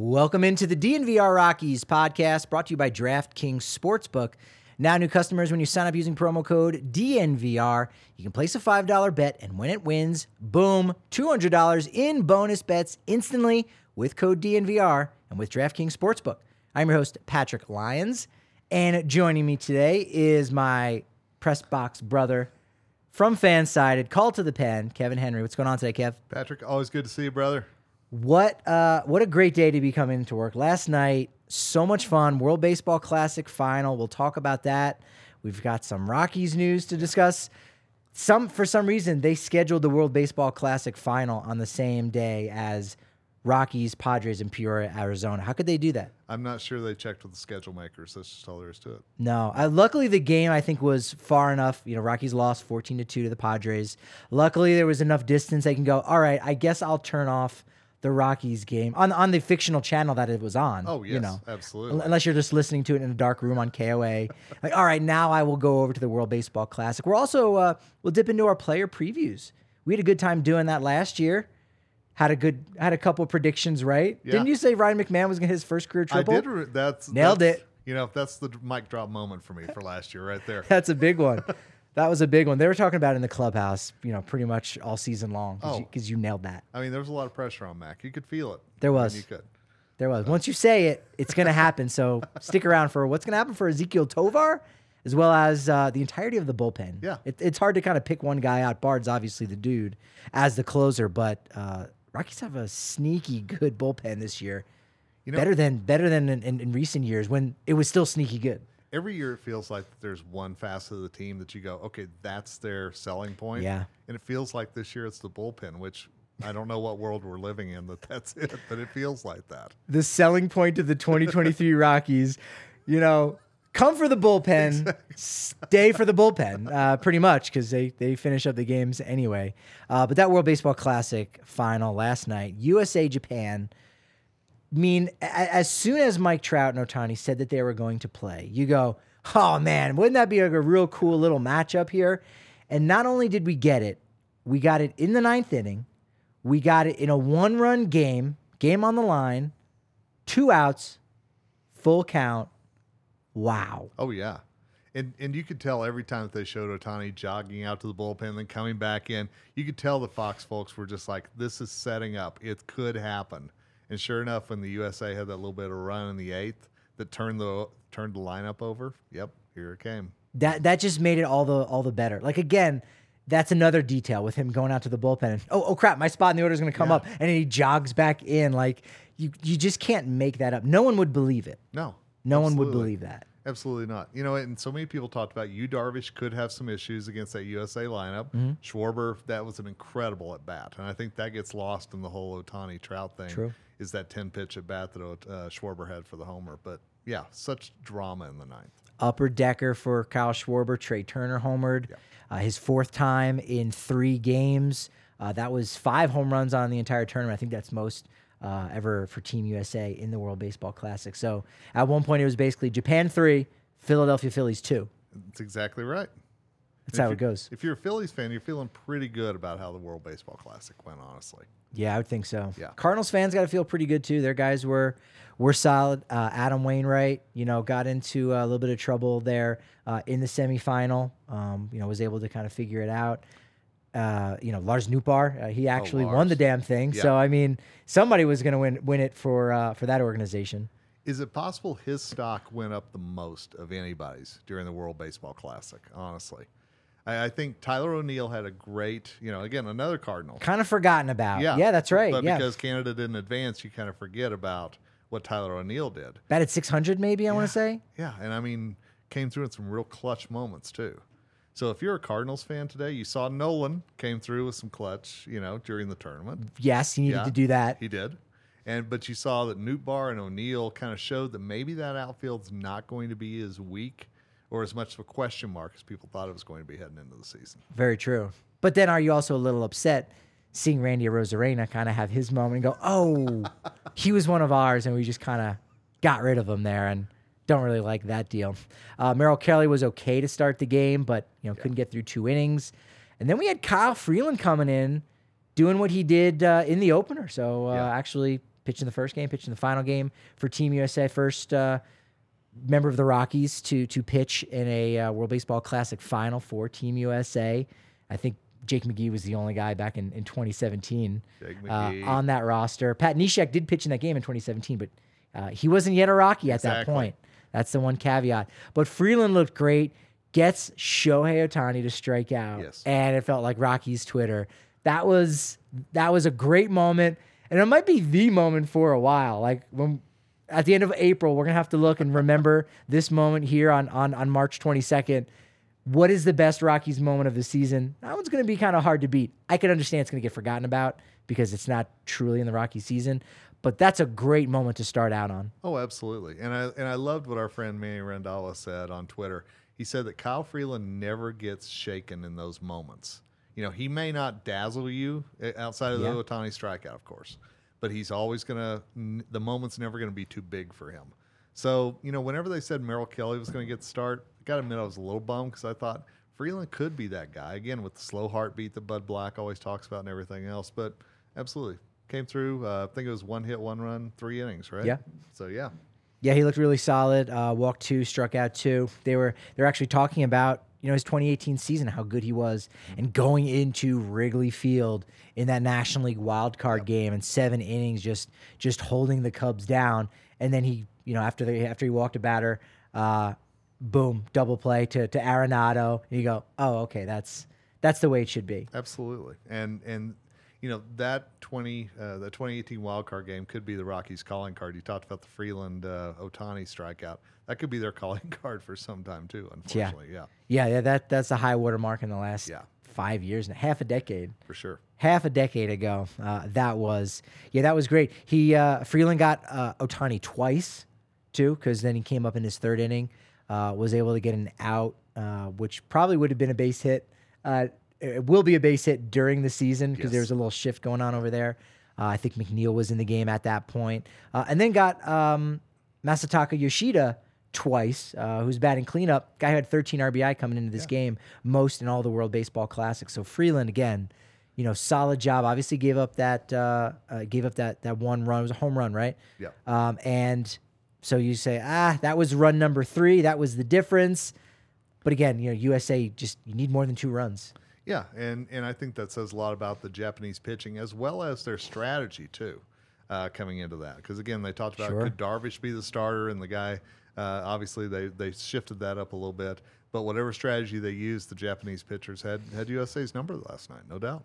Welcome into the DNVR Rockies podcast brought to you by DraftKings Sportsbook. Now, new customers, when you sign up using promo code DNVR, you can place a $5 bet, and when it wins, boom, $200 in bonus bets instantly with code DNVR and with DraftKings Sportsbook. I'm your host, Patrick Lyons, and joining me today is my press box brother from Fansided, call to the pen, Kevin Henry. What's going on today, Kev? Patrick, always good to see you, brother. What uh what a great day to be coming to work. Last night, so much fun. World Baseball Classic final. We'll talk about that. We've got some Rockies news to discuss. Some for some reason they scheduled the World Baseball Classic final on the same day as Rockies, Padres, and Peoria, Arizona. How could they do that? I'm not sure they checked with the schedule makers. That's just all there is to it. No. Uh, luckily, the game I think was far enough. You know, Rockies lost 14 to two to the Padres. Luckily, there was enough distance they can go. All right, I guess I'll turn off the Rockies game on on the fictional channel that it was on. Oh yes, you know, absolutely. Unless you're just listening to it in a dark room on KOA. like, all right, now I will go over to the World Baseball Classic. We're also uh, we'll dip into our player previews. We had a good time doing that last year. Had a good had a couple predictions right. Yeah. Didn't you say Ryan McMahon was gonna hit his first career triple? I did. Re- that's Nailed that's- it. You know, that's the mic drop moment for me for last year, right there. That's a big one. That was a big one. They were talking about in the clubhouse, you know, pretty much all season long because Oh. you, you nailed that. I mean, there was a lot of pressure on Mac. You could feel it. There was. you could. There was. Once you say it, it's going to happen. So stick around for what's going to happen for Ezequiel Tovar, as well as uh, the entirety of the bullpen. Yeah. It, it's hard to kind of pick one guy out. Bard's obviously the dude as the closer, but uh, Rockies have a sneaky good bullpen this year. You know, better than better than in, in, in recent years when it was still sneaky good. Every year it feels like there's one facet of the team that you go, okay, that's their selling point. Yeah. And it feels like this year it's the bullpen, which I don't know what world we're living in that that's it, but it feels like that. the selling point of the 2023 Rockies. You know, come for the bullpen, stay for the bullpen, uh, pretty much because they they finish up the games anyway. Uh, but that World Baseball Classic final last night, USA Japan. Mean, as soon as Mike Trout and Ohtani said that they were going to play, you go, oh man, wouldn't that be like a real cool little matchup here? And not only did we get it, we got it in the ninth inning. We got it in a one run game, game on the line, two outs, full count. Wow. Oh yeah, and and you could tell every time that they showed Ohtani jogging out to the bullpen, then coming back in, you could tell the Fox folks were just like, "This is setting up. It could happen." And sure enough, when the USA had that little bit of run in the eighth that turned the turned the lineup over, yep, here it came. That that just made it all the all the better. Like again, that's another detail with him going out to the bullpen. And, oh, oh crap, my spot in the order is going to come Yeah. up, and then he jogs back in. Like you, you just can't make that up. No one would believe it. No, No one would believe that. Absolutely not. You know, and so many people talked about you, Darvish could have some issues against that USA lineup. Mm-hmm. Schwarber, that was an incredible at bat, and I think that gets lost in the whole Ohtani Trout thing. True. Is that ten pitch at bat that uh, Schwarber had for the homer? But yeah, such drama in the ninth. Upper decker for Kyle Schwarber. Trea Turner homered. Uh, his fourth time in three games. Uh, that was five home runs on the entire tournament. I think that's most uh, ever for Team USA in the World Baseball Classic. So at one point, it was basically Japan three, Philadelphia Phillies two. That's exactly right. That's If how it goes. If you're a Phillies fan, you're feeling pretty good about how the World Baseball Classic went. Honestly, Yeah, I would think so. Yeah. Cardinals fans got to feel pretty good too. Their guys were were solid. Uh, Adam Wainwright, you know, got into a little bit of trouble there uh, in the semifinal. Um, you know, was able to kind of figure it out. Uh, you know, Lars Nootbaar, uh, he actually won Oh, Lars. the damn thing. Yeah. So I mean, somebody was going to win win it for uh, for that organization. is it possible his stock went up the most of anybody's during the World Baseball Classic? Honestly, I, I think Tyler O'Neill had a great, you know, again another Cardinal. Kind of forgotten about. Yeah, yeah, that's right. But yeah, because Canada didn't advance, you kind of forget about what Tyler O'Neill did. batted six hundred, maybe I want to say. Yeah, and I mean, came through in some real clutch moments too. So if you're a Cardinals fan today, you saw Nolan came through with some clutch, you know, during the tournament. Yes, he needed Yeah. to do that. He did. And but you saw that Nootbaar and O'Neill kind of showed that maybe that outfield's not going to be as weak or as much of a question mark as people thought it was going to be heading into the season. Very true. But then are you also a little upset seeing Randy Arozarena kind of have his moment and go, oh, he was one of ours and we just kind of got rid of him there and don't really like that deal. Uh, Merrill Kelly was okay to start the game, but you know couldn't get through two innings. And then we had Kyle Freeland coming in, doing what he did uh, in the opener. So uh, Yeah. actually pitching the first game, pitching the final game for Team USA, first uh, member of the Rockies to to pitch in a uh, World Baseball Classic final for Team USA. I think Jake McGee was the only guy back in, in 2017 Jake uh, on that roster. Pat Neshek did pitch in that game in 2017, but uh, he wasn't yet a Rocky at that point. That's the one caveat. But Freeland looked great. Gets Shohei Ohtani to strike out, Yes. and it felt like Rocky's Twitter. That was that was a great moment, and it might be the moment for a while. Like when at the end of April, we're gonna have to look and remember this moment here on on on March 22nd. What is the best Rockies moment of the season? That one's gonna be kind of hard to beat. I can understand it's gonna get forgotten about because it's not truly in the Rocky season, but that's a great moment to start out on. Oh, absolutely. And I and I loved what our friend Manny Randhawa said on Twitter. He said that Kyle Freeland never gets shaken in those moments. You know, he may not dazzle you eh, outside of Yeah. the Ohtani strikeout, of course, but he's always gonna. The moment's never gonna be too big for him. So you know, whenever they said Merrill Kelly was gonna get the start, I gotta admit I was a little bummed because I thought Freeland could be that guy again with the slow heartbeat that Bud Black always talks about and everything else. But absolutely came through. Uh, I think it was one hit, one run, three innings, right? Yeah. So yeah. Yeah, he looked really solid. Uh, walked two, struck out two. They were they're actually talking about you know his 2018 season, how good he was, and going into Wrigley Field in that National League wild card game and seven innings, just just holding the Cubs down. And then he, you know, after the after he walked a batter, uh, boom, double play to to Arenado. And you go, oh, okay, that's that's the way it should be. Absolutely, and and you know that twenty uh, the twenty eighteen wild card game could be the Rockies' calling card. You talked about the Freeland uh, Ohtani strikeout. That could be their calling card for some time too. Unfortunately, yeah, Yeah, yeah, that that's a high water mark in the last Yeah. five years, and half a decade. for sure. half a decade ago. Uh, that was yeah, that was great. He uh, Freeland got uh, Ohtani twice too, because then he came up in his third inning, uh, was able to get an out, uh, which probably would have been a base hit. It will be a base hit during the season because there was a little shift going on over there. Uh, I think McNeil was in the game at that point, uh, and then got um, Masataka Yoshida twice, uh, who's batting cleanup. Guy had 13 RBI coming into this game, most in all the World Baseball Classics. So Freeland again, you know, solid job. Obviously gave up that uh, uh, gave up that that one run. It was a home run, right? Yeah. Um, and so you say, ah, that was run number three. That was the difference. But again, you know, USA just you need more than two runs. Yeah, and and I think that says a lot about the Japanese pitching as well as their strategy too, uh, coming into that. Because again, they talked about Sure. could Darvish be the starter, and the guy uh, obviously they they shifted that up a little bit. But whatever strategy they used, the Japanese pitchers had had USA's number last night, no doubt.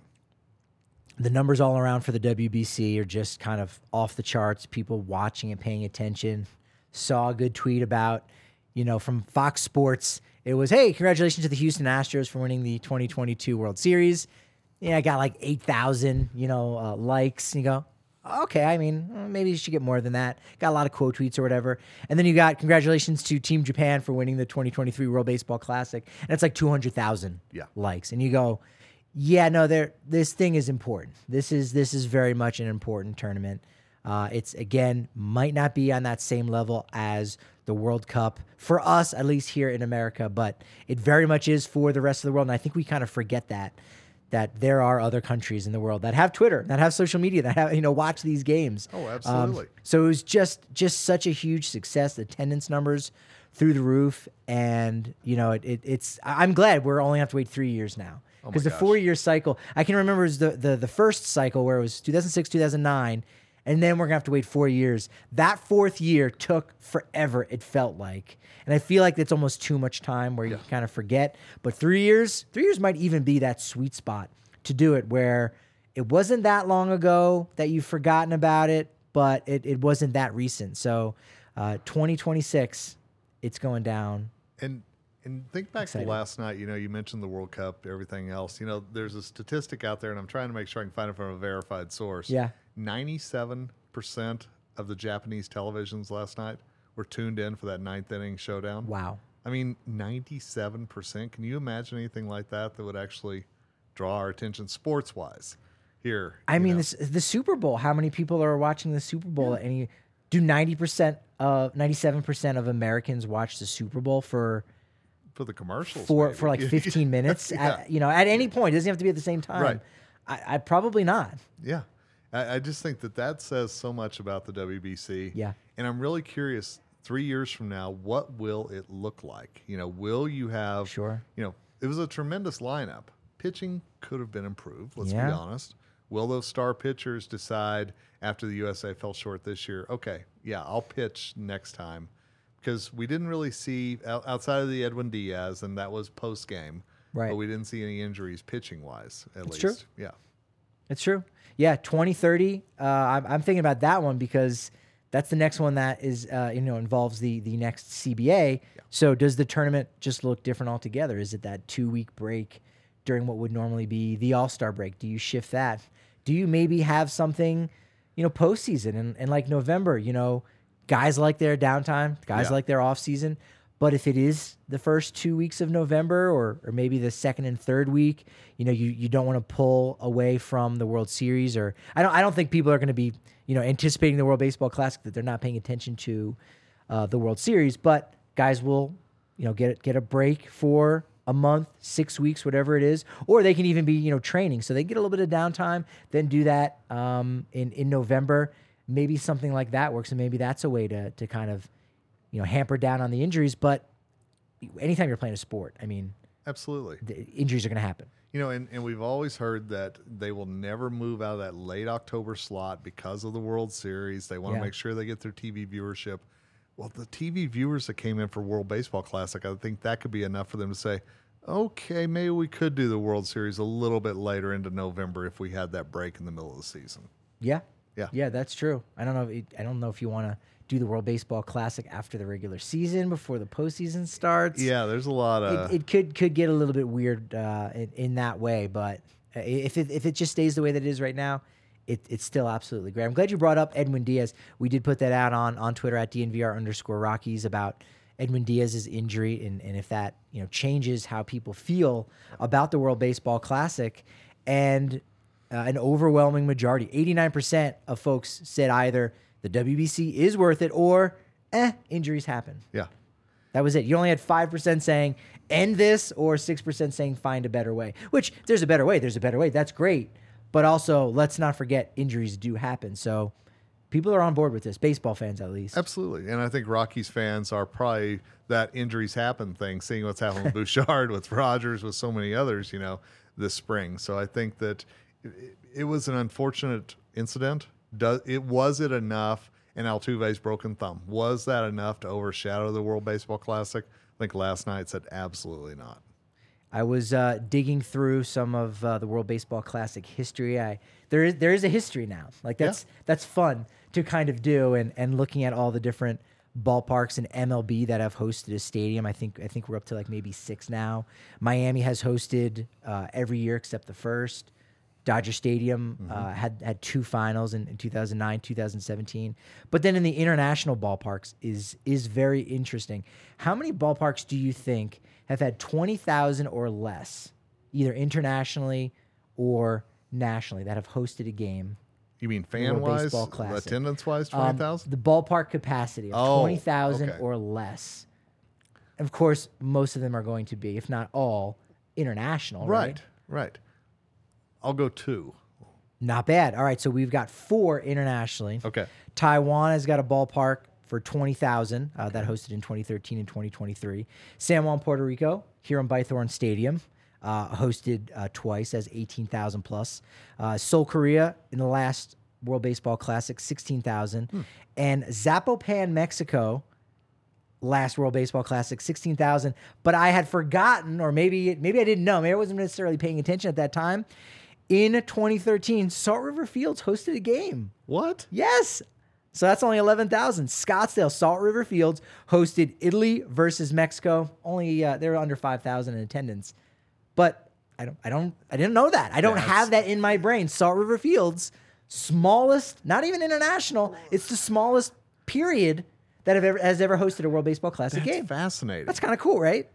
the numbers all around for the WBC are just kind of off the charts. People watching and paying attention. Saw a good tweet about, you know, from Fox Sports. It was, hey, congratulations to the Houston Astros for winning the 2022 World Series. Yeah, I got like 8,000, you know, uh, likes. And you go, okay, I mean, uh, maybe you should get more than that. Got a lot of quote tweets or whatever. And then you got congratulations to Team Japan for winning the 2023 World Baseball Classic. And it's like 200,000 Yeah. likes. And you go, yeah, no, there. This thing is important. This is this is very much an important tournament. Uh, it's again might not be on that same level as the World Cup for us, at least here in America, but it very much is for the rest of the world. And I think we kind of forget that that there are other countries in the world that have Twitter, that have social media, that have you know watch these games. Oh, Um, absolutely. so it was just just such a huge success. Attendance numbers through the roof, and you know it, it, it's. I'm glad we're only have to wait three years now because the four year cycle. I can remember was the, the the first cycle where it was 2006 2009, and then we're gonna have to wait four years. That fourth year took forever. It felt like, and I feel like it's almost too much time where you kind of forget. But three years, three years might even be that sweet spot to do it where it wasn't that long ago that you've forgotten about it, but it, it wasn't that recent. So, uh, 2026, it's going down. And and think back to last night. You know, you mentioned the World Cup, everything else. You know, there's a statistic out there, and I'm trying to make sure I can find it from a verified source. Yeah. 97 percent of the Japanese televisions last night were tuned in for that ninth inning showdown. Wow. I mean, 97%. Can you imagine anything like that that would actually draw our attention sports wise here? I mean, know? this, the Super Bowl. How many people are watching the Super Bowl? at Any do ninety percent of ninety seven percent of Americans watch the Super Bowl for for the commercials. for maybe. for like fifteen minutes? Yeah. At, you know, at any point, it doesn't have to be at the same time. Right. I, I probably not. Yeah. I, I just think that that says so much about the WBC. Yeah. And I'm really curious three years from now, what will it look like? You know, will you have, Sure. you know, it was a tremendous lineup. Pitching could have been improved, let's Yeah. be honest. Will those star pitchers decide after the USA fell short this year, okay, yeah, I'll pitch next time? Because we didn't really see, outside of the Edwin Diaz, and that was post game, Right. but we didn't see any injuries pitching wise, at It's least. true. Yeah. It's true. Yeah, 2030. Uh, I'm, I'm thinking about that one because that's the next one that is, uh, you know, involves the the next CBA. So does the tournament just look different altogether? Is it that two week break during what would normally be the All Star break? Do you shift that? Do you maybe have something, you know, postseason and, and like November? You know, guys like their downtime, guys Yeah. like their off season. But if it is the first two weeks of November or, or maybe the second and third week, you know, you, you don't want to pull away from the World Series or I don't I don't think people are going to be, you know, anticipating the World Baseball Classic that they're not paying attention to uh, the World Series, but guys will, you know, get get a break for a month, six weeks, whatever it is, or they can even be, you know, training. So they get a little bit of downtime, then do that um, in in November. Maybe something like that works, and maybe that's a way to to kind of, you know, hamper down on the injuries. But anytime you're playing a sport, I mean, Absolutely. the injuries are going to happen. You know, and, and we've always heard that they will never move out of that late October slot because of the World Series. They want to Yeah. make sure they get their TV viewership. Well, the TV viewers that came in for World Baseball Classic, I think that could be enough for them to say, okay, maybe we could do the World Series a little bit later into November if we had that break in the middle of the season. Yeah. Yeah. Yeah, that's true. I don't know. If I don't know if you want to do the World Baseball Classic after the regular season before the postseason starts. Yeah, there's a lot of. It, it could could get a little bit weird uh, in, in that way, but uh, if it, if it just stays the way that it is right now, it, it's still absolutely great. I'm glad you brought up Edwin Diaz. We did put that out on on Twitter at DNVR underscore Rockies about Edwin Diaz's injury and, and if that you know changes how people feel about the World Baseball Classic, and uh, an overwhelming majority, 89% of folks said either the WBC is worth it or eh, injuries happen. yeah. That was it. You only had 5% saying end this or 6% saying find a better way. Which there's a better way, there's a better way. That's great. But also, let's not forget injuries do happen. So people are on board with this, baseball fans at least. Absolutely. And I think Rockies fans are probably that injuries happen thing, seeing what's happened with Bouchard, with Rodgers, with so many others, you know, this spring. So I think that it, it was an unfortunate incident. Does it was it enough? And Altuve's broken thumb was that enough to overshadow the World Baseball Classic? I think last night said absolutely not. I was uh, digging through some of uh, the World Baseball Classic history. I there is there is a history now. Like that's that's fun to kind of do, and and looking at all the different ballparks in MLB that have hosted a stadium. I think I think we're up to like maybe six now. Miami has hosted uh, every year except the first. Dodger Stadium uh, had had two finals in, in 2009, 2017. But then in the international ballparks is is very interesting. How many ballparks do you think have had 20,000 or less, either internationally or nationally, that have hosted a game? You mean fan wise, attendance wise, Um, twenty thousand? the ballpark capacity of Oh, 20,000 okay. or less. Of course, most of them are going to be, if not all, international. Right. right, right. I'll go two. Not bad. All right, so we've got four internationally. Okay. Taiwan has got a ballpark for 20,000 uh, that hosted in 2013 and 2023. San Juan, Puerto Rico, Hiram Bithorn Stadium, uh, hosted uh, twice as 18,000 plus. Uh, Seoul, Korea, in the last World Baseball Classic, 16,000. And Zapopan, Mexico, last World Baseball Classic, 16,000. But I had forgotten, or maybe maybe I didn't know, maybe I wasn't necessarily paying attention at that time. In 2013, Salt River Fields hosted a game. What? Yes. So that's only 11,000. Scottsdale Salt River Fields hosted Italy versus Mexico. Only uh, they were under 5,000 in attendance. But I don't I don't I didn't know that. I don't have that in my brain. Salt River Fields smallest, not even international. It's the smallest period that have ever, has ever hosted a World Baseball Classic That's game. fascinating. That's kind of cool, right?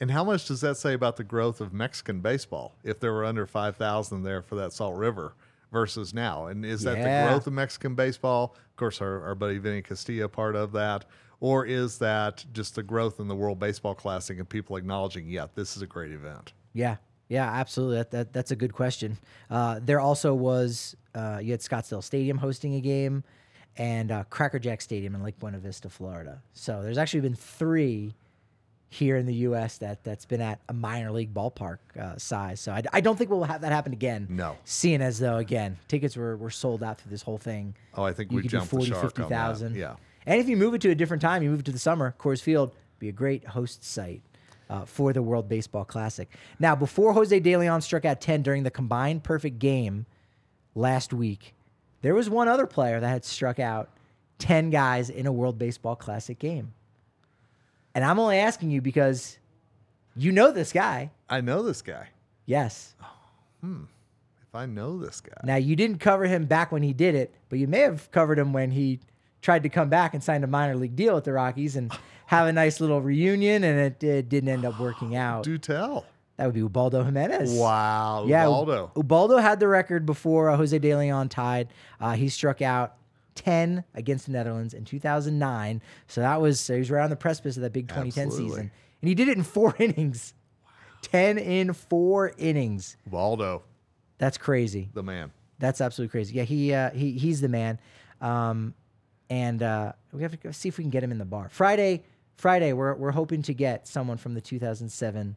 And how much does that say about the growth of Mexican baseball if there were under 5,000 there for that Salt River versus now? And is that the growth of Mexican baseball? Of course, our, our buddy Vinny Castilla part of that. Or is that just the growth in the World Baseball Classic and people acknowledging, yeah, this is a great event? Yeah, yeah, absolutely. That, that that's a good question. Uh, there also was uh, you had Scottsdale Stadium hosting a game, and uh, Cracker Jack Stadium in Lake Buena Vista, Florida. So there's actually been three here in the U.S. that that's been at a minor league ballpark uh, size. So I, I don't think we'll have that happen again. No. seeing as though again tickets were, were sold out through this whole thing. Oh, I think you we jumped the 40, shark on that. Yeah. And if you move it to a different time, you move it to the summer, Coors Field be a great host site uh, for the World Baseball Classic. Now, before Jose De Leon struck out 10 during the combined perfect game last week, there was one other player that had struck out 10 guys in a World Baseball Classic game. And I'm only asking you because you know this guy. I know this guy. Yes. Hmm. If I know this guy. Now, you didn't cover him back when he did it, but you may have covered him when he tried to come back and signed a minor league deal with the Rockies and have a nice little reunion, and it, it didn't end up working out. Do tell. That would be Ubaldo Jimenez. Wow. Yeah, Ubaldo. Ubaldo had the record before uh, Jose De Leon tied. Uh, he struck out 10 against the Netherlands in 2009. So that was, so he was right on the precipice of that big 2010 Absolutely. season. And he did it in four innings. 10 in four innings. Ubaldo, That's crazy. the man. That's absolutely crazy. Yeah, he uh, he he's the man. Um, and uh, we have to go see if we can get him in the bar Friday. Friday, we're we're hoping to get someone from the 2007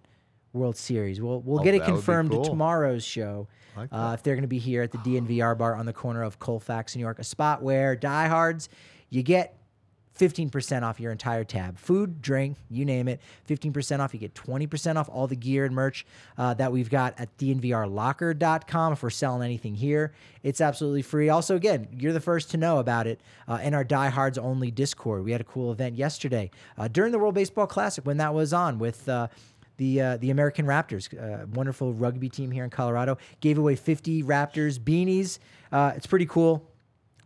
World Series. We'll we'll Oh, get it that would be confirmed cool. tomorrow's show. Like uh, if they're going to be here at the DNVR bar on the corner of Colfax, New York, a spot where diehards you get 15% off your entire tab. Food, drink, you name it. 15% off. You get 20% off all the gear and merch uh, that we've got at dnvrlocker.com if we're selling anything here. It's absolutely free. Also, again, you're the first to know about it uh, in our Diehards Only Discord. We had a cool event yesterday uh, during the World Baseball Classic when that was on with. The uh, the American Raptors, uh, wonderful rugby team here in Colorado, gave away 50 Raptors beanies. Uh, it's pretty cool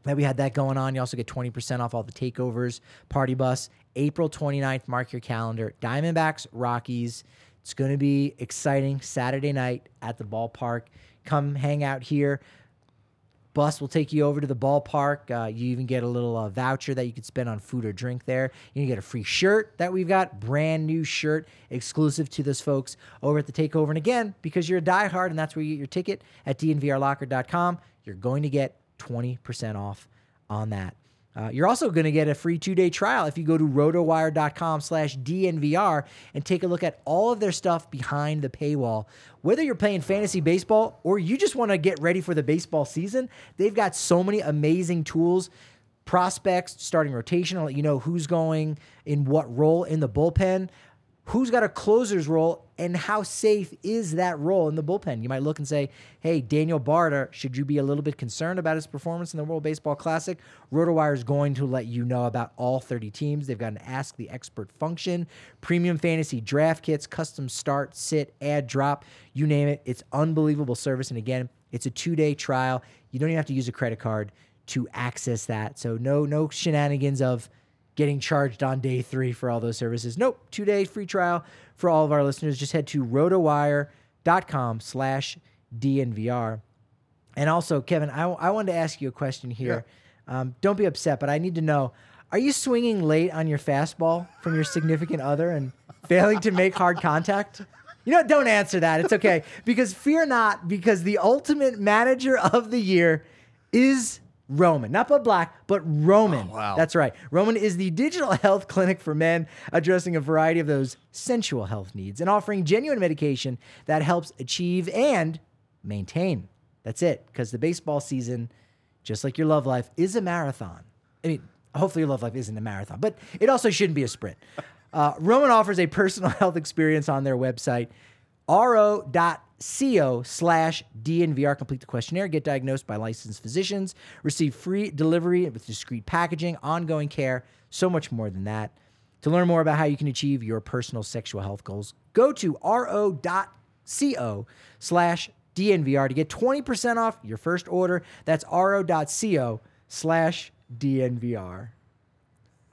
that we had that going on. You also get 20% off all the takeovers, party bus, April 29th. Mark your calendar. Diamondbacks, Rockies. It's going to be exciting Saturday night at the ballpark. Come hang out here. Bus will take you over to the ballpark. Uh, you even get a little uh, voucher that you could spend on food or drink there. You can get a free shirt that we've got, brand new shirt exclusive to those folks over at the Takeover. And again, because you're a diehard and that's where you get your ticket at dnvrlocker.com, you're going to get 20% off on that. Uh, you're also going to get a free two-day trial if you go to rotowire.com slash DNVR and take a look at all of their stuff behind the paywall. Whether you're playing fantasy baseball or you just want to get ready for the baseball season, they've got so many amazing tools, prospects, starting rotation, I'll let you know who's going in what role in the bullpen who's got a closer's role and how safe is that role in the bullpen? You might look and say, hey, Daniel Barter, should you be a little bit concerned about his performance in the World Baseball Classic? RotoWire is going to let you know about all 30 teams. They've got an Ask the Expert function, premium fantasy draft kits, custom start, sit, add, drop, you name it. It's unbelievable service. And again, it's a two day trial. You don't even have to use a credit card to access that. So no, no shenanigans of getting charged on day three for all those services. Nope, two day free trial for all of our listeners. Just head to rotowire.com slash DNVR. And also, Kevin, I, I wanted to ask you a question here. Um, don't be upset, but I need to know are you swinging late on your fastball from your significant other and failing to make hard contact? You know, don't answer that. It's okay. Because fear not, because the ultimate manager of the year is Roman. Not Bud Black, but Roman. wow. That's right. Roman is the digital health clinic for men, addressing a variety of those sensual health needs and offering genuine medication that helps achieve and maintain. That's it. Because the baseball season, just like your love life, is a marathon. I mean, hopefully your love life isn't a marathon, but it also shouldn't be a sprint. Uh, Roman offers a personal health experience on their website, ro.co slash DNVR. Complete the questionnaire, get diagnosed by licensed physicians, receive free delivery with discreet packaging, ongoing care, so much more than that. To learn more about how you can achieve your personal sexual health goals, go to ro.co slash DNVR to get 20% off your first order. That's ro.co slash DNVR.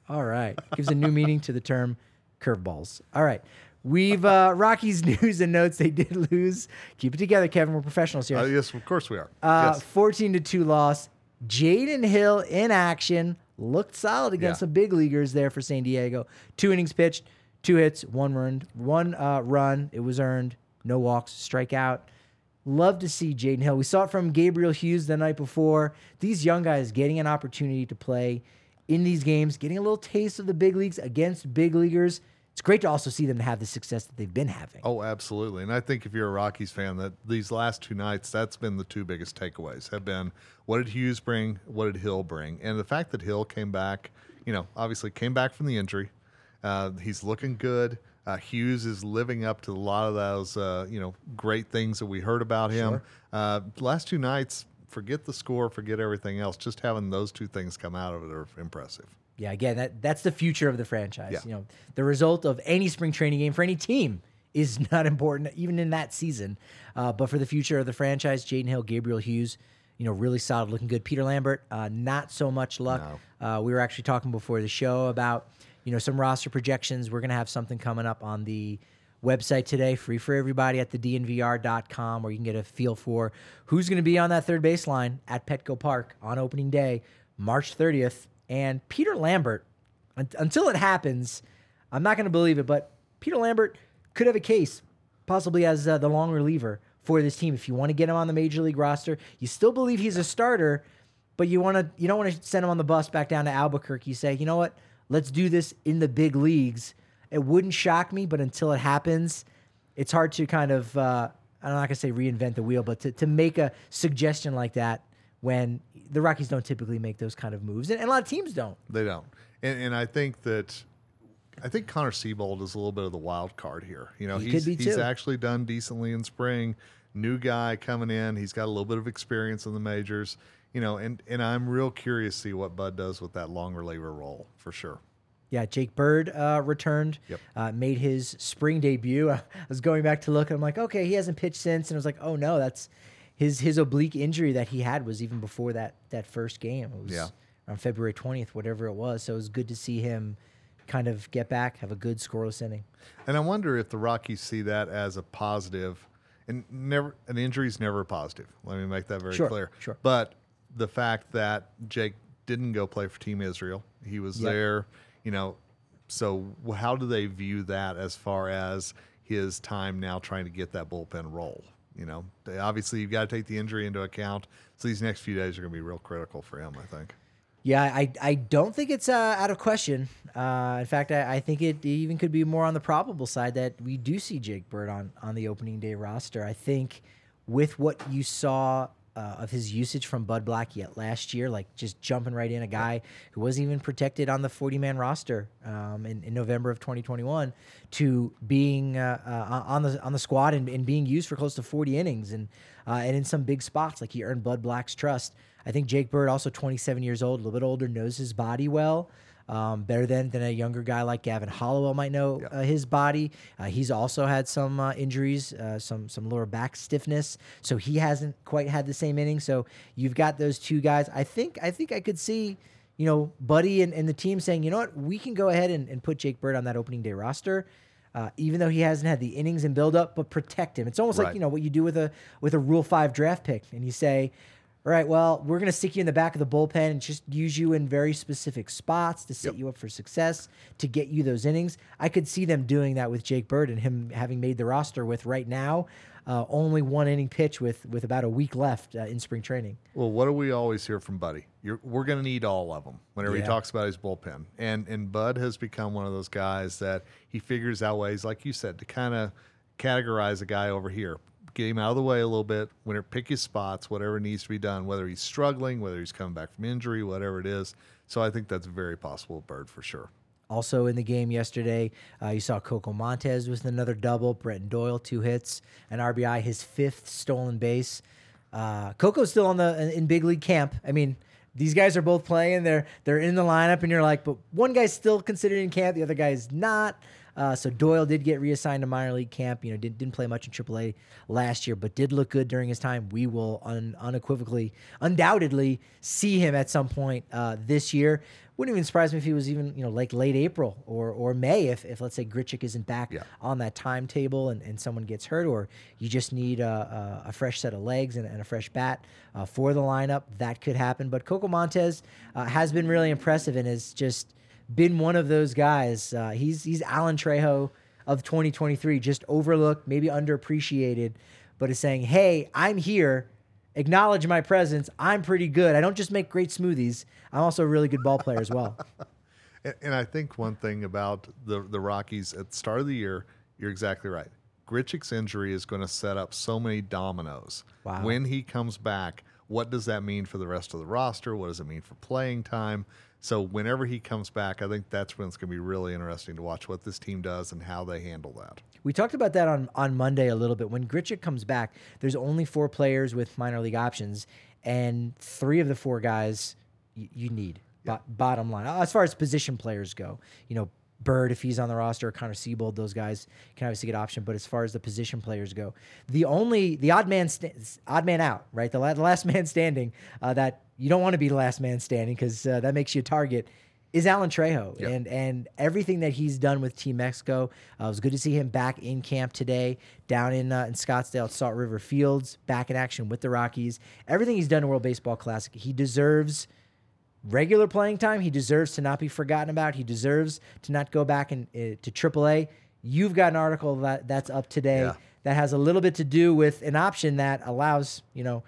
All right. Gives a new meaning to the term curveballs. All right. We've uh, Rockies news and notes. They did lose. Keep it together, Kevin. We're professionals here. Uh, yes, of course we are. Uh, yes. 14 to 2 loss. Jaden Hill in action. Looked solid against Yeah. some big leaguers there for San Diego. Two innings pitched, two hits, one run, one uh, run. It was earned. No walks, strikeout. Love to see Jaden Hill. We saw it from Gabriel Hughes the night before. These young guys getting an opportunity to play in these games, getting a little taste of the big leagues against big leaguers. It's great to also see them have the success that they've been having. Oh, absolutely. And I think if you're a Rockies fan, that these last two nights, that's been the two biggest takeaways have been what did Hughes bring? What did Hill bring? And the fact that Hill came back, you know, obviously came back from the injury. Uh, he's looking good. Uh, Hughes is living up to a lot of those, uh, you know, great things that we heard about him. Uh, last two nights, forget the score, forget everything else. Just having those two things come out of it are impressive. Yeah, again, that that's the future of the franchise. Yeah. You know, the result of any spring training game for any team is not important, even in that season. Uh, but for the future of the franchise, Jaden Hill, Gabriel Hughes, you know, really solid, looking good. Peter Lambert, uh, not so much luck. Uh, we were actually talking before the show about you know some roster projections. We're gonna have something coming up on the website today, free for everybody at the DNVR.com, where you can get a feel for who's going to be on that third baseline at Petco Park on opening day, March 30th. And Peter Lambert, un- until it happens, I'm not going to believe it, but Peter Lambert could have a case, possibly as uh, the long reliever for this team. If you want to get him on the major league roster, you still believe he's a starter, but you want to you don't want to send him on the bus back down to Albuquerque. You say, you know what? Let's do this in the big leagues. It wouldn't shock me, but until it happens, it's hard to kind of uh, I'm not gonna say reinvent the wheel, but to, to make a suggestion like that when the Rockies don't typically make those kind of moves, and, and a lot of teams don't. They don't. And, and I think that I think Connor Seabold is a little bit of the wild card here. You know, He he's, he's actually done decently in spring. New guy coming in. He's got a little bit of experience in the majors. You know, and, and I'm real curious to see what Bud does with that long reliever role for sure. Yeah, Jake Bird uh, returned, Yep. uh, made his spring debut. I was going back to look, and I'm like, okay, he hasn't pitched since, and I was like, oh no, that's his his oblique injury that he had was even before that that first game. It was Yeah. on February 20th, whatever it was. So it was good to see him kind of get back, have a good scoreless inning. And I wonder if the Rockies see that as a positive. And never an injury is never a positive. Let me make that very Sure, clear. sure. But the fact that Jake didn't go play for Team Israel, he was Yep. there. You know, so how do they view that as far as his time now trying to get that bullpen role? You know, they, obviously you've got to take the injury into account. So these next few days are going to be real critical for him. I think. Yeah, I, I don't think it's uh, out of question. Uh, in fact, I, I think it even could be more on the probable side that we do see Jake Bird on, on the opening day roster. I think with what you saw uh, of his usage from Bud Black yet last year, like just jumping right in, a guy who wasn't even protected on the 40 man roster um, in, in November of 2021, to being uh, uh, on the on the squad and, and being used for close to 40 innings and uh, and in some big spots, like he earned Bud Black's trust. I think Jake Bird, also 27 years old, a little bit older, knows his body well. Um, better than than a younger guy like Gavin Hollowell might know uh, his body. Uh, he's also had some uh, injuries, uh, some some lower back stiffness, so he hasn't quite had the same inning. So you've got those two guys. I think I think I could see, you know, Buddy and, and the team saying, you know what, we can go ahead and, and put Jake Bird on that opening day roster. Uh, even though he hasn't had the innings and build up, but protect him. It's almost like you know what you do with a with a Rule Five draft pick, and you say, all right, well, we're going to stick you in the back of the bullpen and just use you in very specific spots to set Yep. you up for success, to get you those innings. I could see them doing that with Jake Bird and him having made the roster with right now uh, only one inning pitch with with about a week left uh, in spring training. Well, what do we always hear from Buddy? You're, we're going to need all of them whenever Yeah. he talks about his bullpen. And and Bud has become one of those guys that he figures out ways, like you said, to kind of categorize a guy over here, get him out of the way a little bit, when pick his spots, whatever needs to be done, whether he's struggling, whether he's coming back from injury, whatever it is. So I think that's very possible, Bird for sure. Also in the game yesterday, uh, you saw Coco Montes with another double. Brenton Doyle two hits, an RBI, his fifth stolen base. Uh, Coco's still on the in big league camp. I mean, these guys are both playing. They're they're in the lineup, and you're like, but one guy's still considered in camp, the other guy's not. Uh, so Doyle did get reassigned to minor league camp. You know, did, didn't play much in AAA last year, but did look good during his time. We will un, unequivocally, undoubtedly see him at some point uh, this year. Wouldn't even surprise me if he was even, you know, like late April or or May if, if let's say Grichuk isn't back Yeah. on that timetable and, and someone gets hurt or you just need a, a, a fresh set of legs and, and a fresh bat uh, for the lineup. That could happen. But Coco Montes uh, has been really impressive and is just been one of those guys. Uh, he's he's Alan Trejo of 2023, just overlooked, maybe underappreciated, but is saying, "Hey, I'm here. Acknowledge my presence. I'm pretty good. I don't just make great smoothies. I'm also a really good ball player as well." And, and I think one thing about the the Rockies at the start of the year, you're exactly right. Grichuk's injury is going to set up so many dominoes. Wow. When he comes back, what does that mean for the rest of the roster? What does it mean for playing time? So whenever he comes back, I think that's when it's going to be really interesting to watch what this team does and how they handle that. We talked about that on, on Monday a little bit. When Grichuk comes back, there's only four players with minor league options, and three of the four guys y- you need. Bo- bottom line, as far as position players go, you know, Bird if he's on the roster, Connor Seabold, those guys can obviously get option. But as far as the position players go, the only the odd man sta- odd man out, right? The, la- the last man standing uh, that you don't want to be the last man standing because uh, that makes you a target is Alan Trejo, Yep. and and everything that he's done with Team Mexico. Uh, it was good to see him back in camp today, down in uh, in Scottsdale at Salt River Fields, back in action with the Rockies. Everything he's done in World Baseball Classic, he deserves regular playing time. He deserves to not be forgotten about. He deserves to not go back and uh, to AAA. You've got an article that that's up today Yeah. that has a little bit to do with an option that allows you know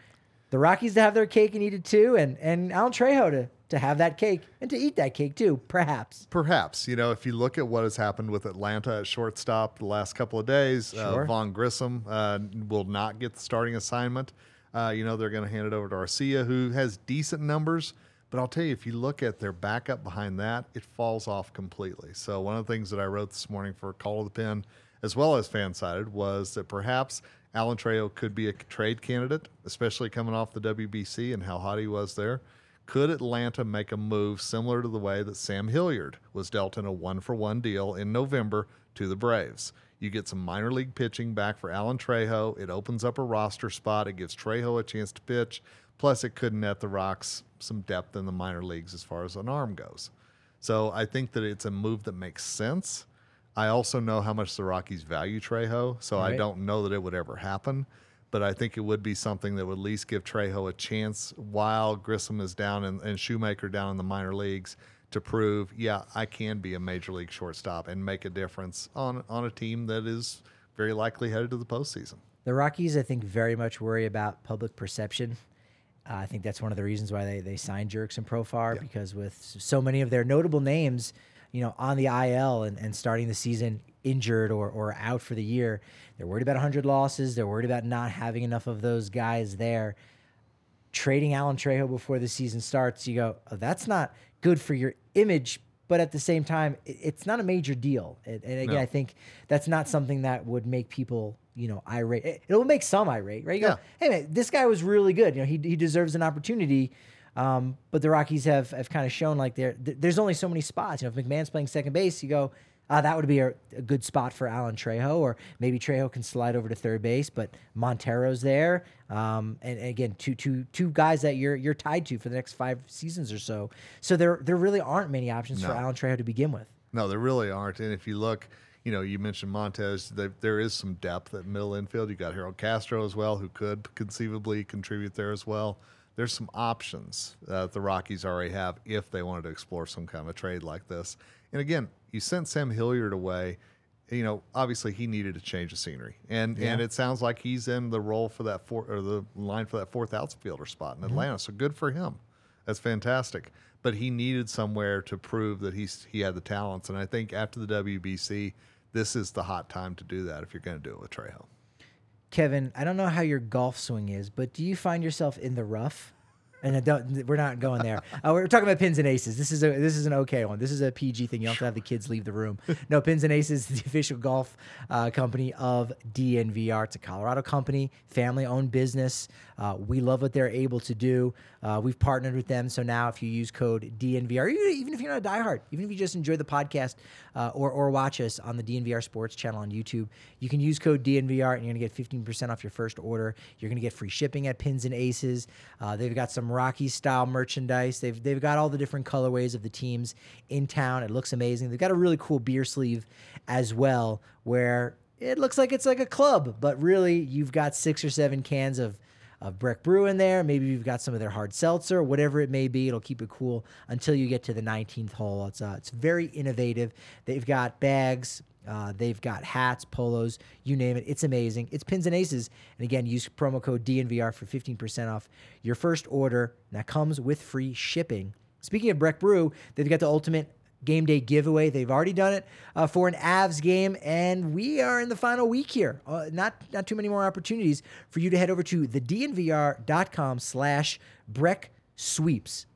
the Rockies to have their cake and eat it too, and and Alan Trejo to to have that cake and to eat that cake too, perhaps. Perhaps, you know, if you look at what has happened with Atlanta at shortstop the last couple of days, Sure. uh, Vaughn Grissom uh, will not get the starting assignment. Uh, you know, they're going to hand it over to Arcia, who has decent numbers. But I'll tell you, if you look at their backup behind that, it falls off completely. So, one of the things that I wrote this morning for Call to the Pen, as well as Fansided, was that perhaps Alan Trejo could be a trade candidate, especially coming off the WBC and how hot he was there. Could Atlanta make a move similar to the way that Sam Hilliard was dealt in a one for one deal in November to the Braves? You get some minor league pitching back for Alan Trejo. It opens up a roster spot. It gives Trejo a chance to pitch. Plus, it could net the Rocks some depth in the minor leagues as far as an arm goes. So I think that it's a move that makes sense. I also know how much the Rockies value Trejo, so I don't know that it would ever happen. But I think it would be something that would at least give Trejo a chance while Grissom is down and, and Shewmake down in the minor leagues to prove, yeah, I can be a major league shortstop and make a difference on on a team that is very likely headed to the postseason. The Rockies, I think, very much worry about public perception. Uh, I think that's one of the reasons why they, they signed Jurickson Profar because with so many of their notable names, you know, on the IL and, and starting the season injured or, or out for the year, they're worried about 100 losses. They're worried about not having enough of those guys there. Trading Alan Trejo before the season starts, you go, oh, that's not good for your image. But at the same time, it- it's not a major deal. And, and again, No. I think that's not something that would make people, you know, irate. It, will make some irate, right? You Yeah. go, hey man, this guy was really good. You know, he, he deserves an opportunity. Um, but the Rockies have have kind of shown like there th- there's only so many spots. You know, if McMahon's playing second base, you go, ah, that would be a, a good spot for Alan Trejo, or maybe Trejo can slide over to third base, but Montero's there. Um, and, and again, two two two guys that you're you're tied to for the next five seasons or so. So there there really aren't many options for Alan Trejo to begin with. No, there really aren't. And if you look, you know, you mentioned Montes. There, there is some depth at middle infield. You got Harold Castro as well, who could conceivably contribute there as well. There's some options that the Rockies already have if they wanted to explore some kind of a trade like this. And again, you sent Sam Hilliard away. You know, obviously he needed a change of scenery, and and it sounds like he's in the role for that four or the line for that fourth outfielder spot in mm-hmm. Atlanta. So good for him. That's fantastic. But he needed somewhere to prove that he's he had the talents, and I think after the WBC, this is the hot time to do that if you're going to do it with Trejo. Kevin, I don't know how your golf swing is, but do you find yourself in the rough? And I don't, we're not going there. Uh, we're talking about pins and aces. This is a this is an okay one. This is a PG thing. You don't have to have the kids leave the room. No, pins and aces is the official golf uh, company of DNVR. It's a Colorado company, family owned business. Uh, we love what they're able to do. Uh, we've partnered with them, so now if you use code DNVR, even if you're not a diehard, even if you just enjoy the podcast uh, or or watch us on the DNVR Sports channel on YouTube, you can use code DNVR and you're gonna get 15% off your first order. You're gonna get free shipping at Pins and Aces. Uh, they've got some Rocky style merchandise. They've they've got all the different colorways of the teams in town. It looks amazing. They've got a really cool beer sleeve as well, where it looks like it's like a club, but really you've got six or seven cans of of Breck Brew in there. Maybe you've got some of their hard seltzer, whatever it may be. It'll keep it cool until you get to the 19th hole. It's uh, it's very innovative. They've got bags. Uh, they've got hats, polos, you name it. It's amazing. It's pins and aces. And again, use promo code DNVR for 15% off your first order. And That comes with free shipping. Speaking of Breck Brew, they've got the ultimate game day giveaway. They've already done it uh, for an Avs game, and we are in the final week here. Uh, not not too many more opportunities for you to head over to thednvr.com slash Breck Sweeps.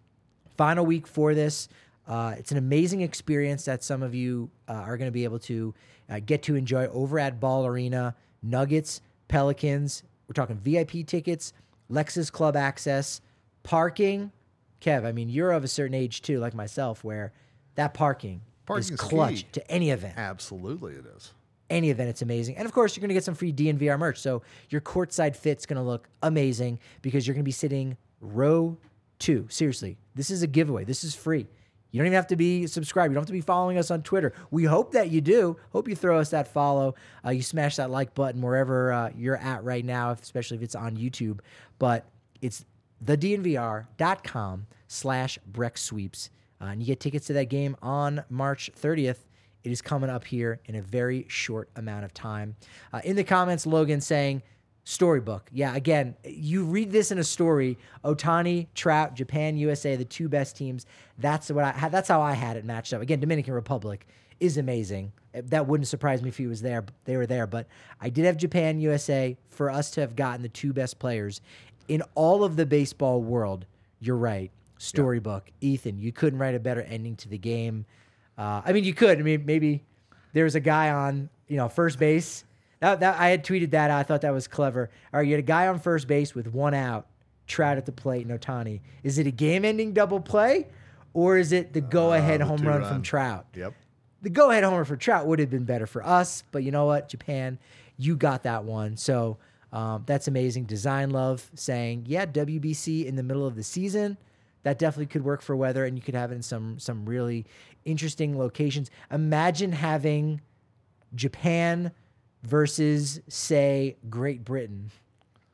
Final week for this. Uh, it's an amazing experience that some of you uh, are going to be able to uh, get to enjoy over at Ball Arena. Nuggets, Pelicans. We're talking VIP tickets, Lexus Club access, parking. Kev, I mean, you're of a certain age too, like myself, where that parking Parking's is clutch key. to any event. Absolutely, it is. Any event, it's amazing. And of course, you're going to get some free DNVR merch. So your courtside fit's going to look amazing because you're going to be sitting row two. Seriously, this is a giveaway. This is free. You don't even have to be subscribed. You don't have to be following us on Twitter. We hope that you do. Hope you throw us that follow. Uh, you smash that like button wherever uh, you're at right now, especially if it's on YouTube. But it's thednvr.com slash Breck Sweeps. Uh, and you get tickets to that game on March 30th. It is coming up here in a very short amount of time. Uh, in the comments, Logan saying, Storybook. Yeah, again, you read this in a story. Ohtani, Trout, Japan, USA, the two best teams. That's what I. That's how I had it matched up. Again, Dominican Republic is amazing. That wouldn't surprise me if he was there. They were there, but I did have Japan, USA for us to have gotten the two best players in all of the baseball world. You're right. Storybook, Ethan. You couldn't write a better ending to the game. Uh, I mean, you could. I mean, maybe there was a guy on, you know, first base. That, that I had tweeted that. I thought that was clever. All right, you had a guy on first base with one out, Trout at the plate, no Ohtani. Is it a game-ending double play, or is it the go-ahead Uh, home run two-run. from Trout? Yep. The go-ahead homer for Trout would have been better for us, but you know what, Japan, you got that one. So um, that's amazing. Design Love saying, yeah, WBC in the middle of the season. That definitely could work for weather, and you could have it in some some really interesting locations. Imagine having Japan versus, say, Great Britain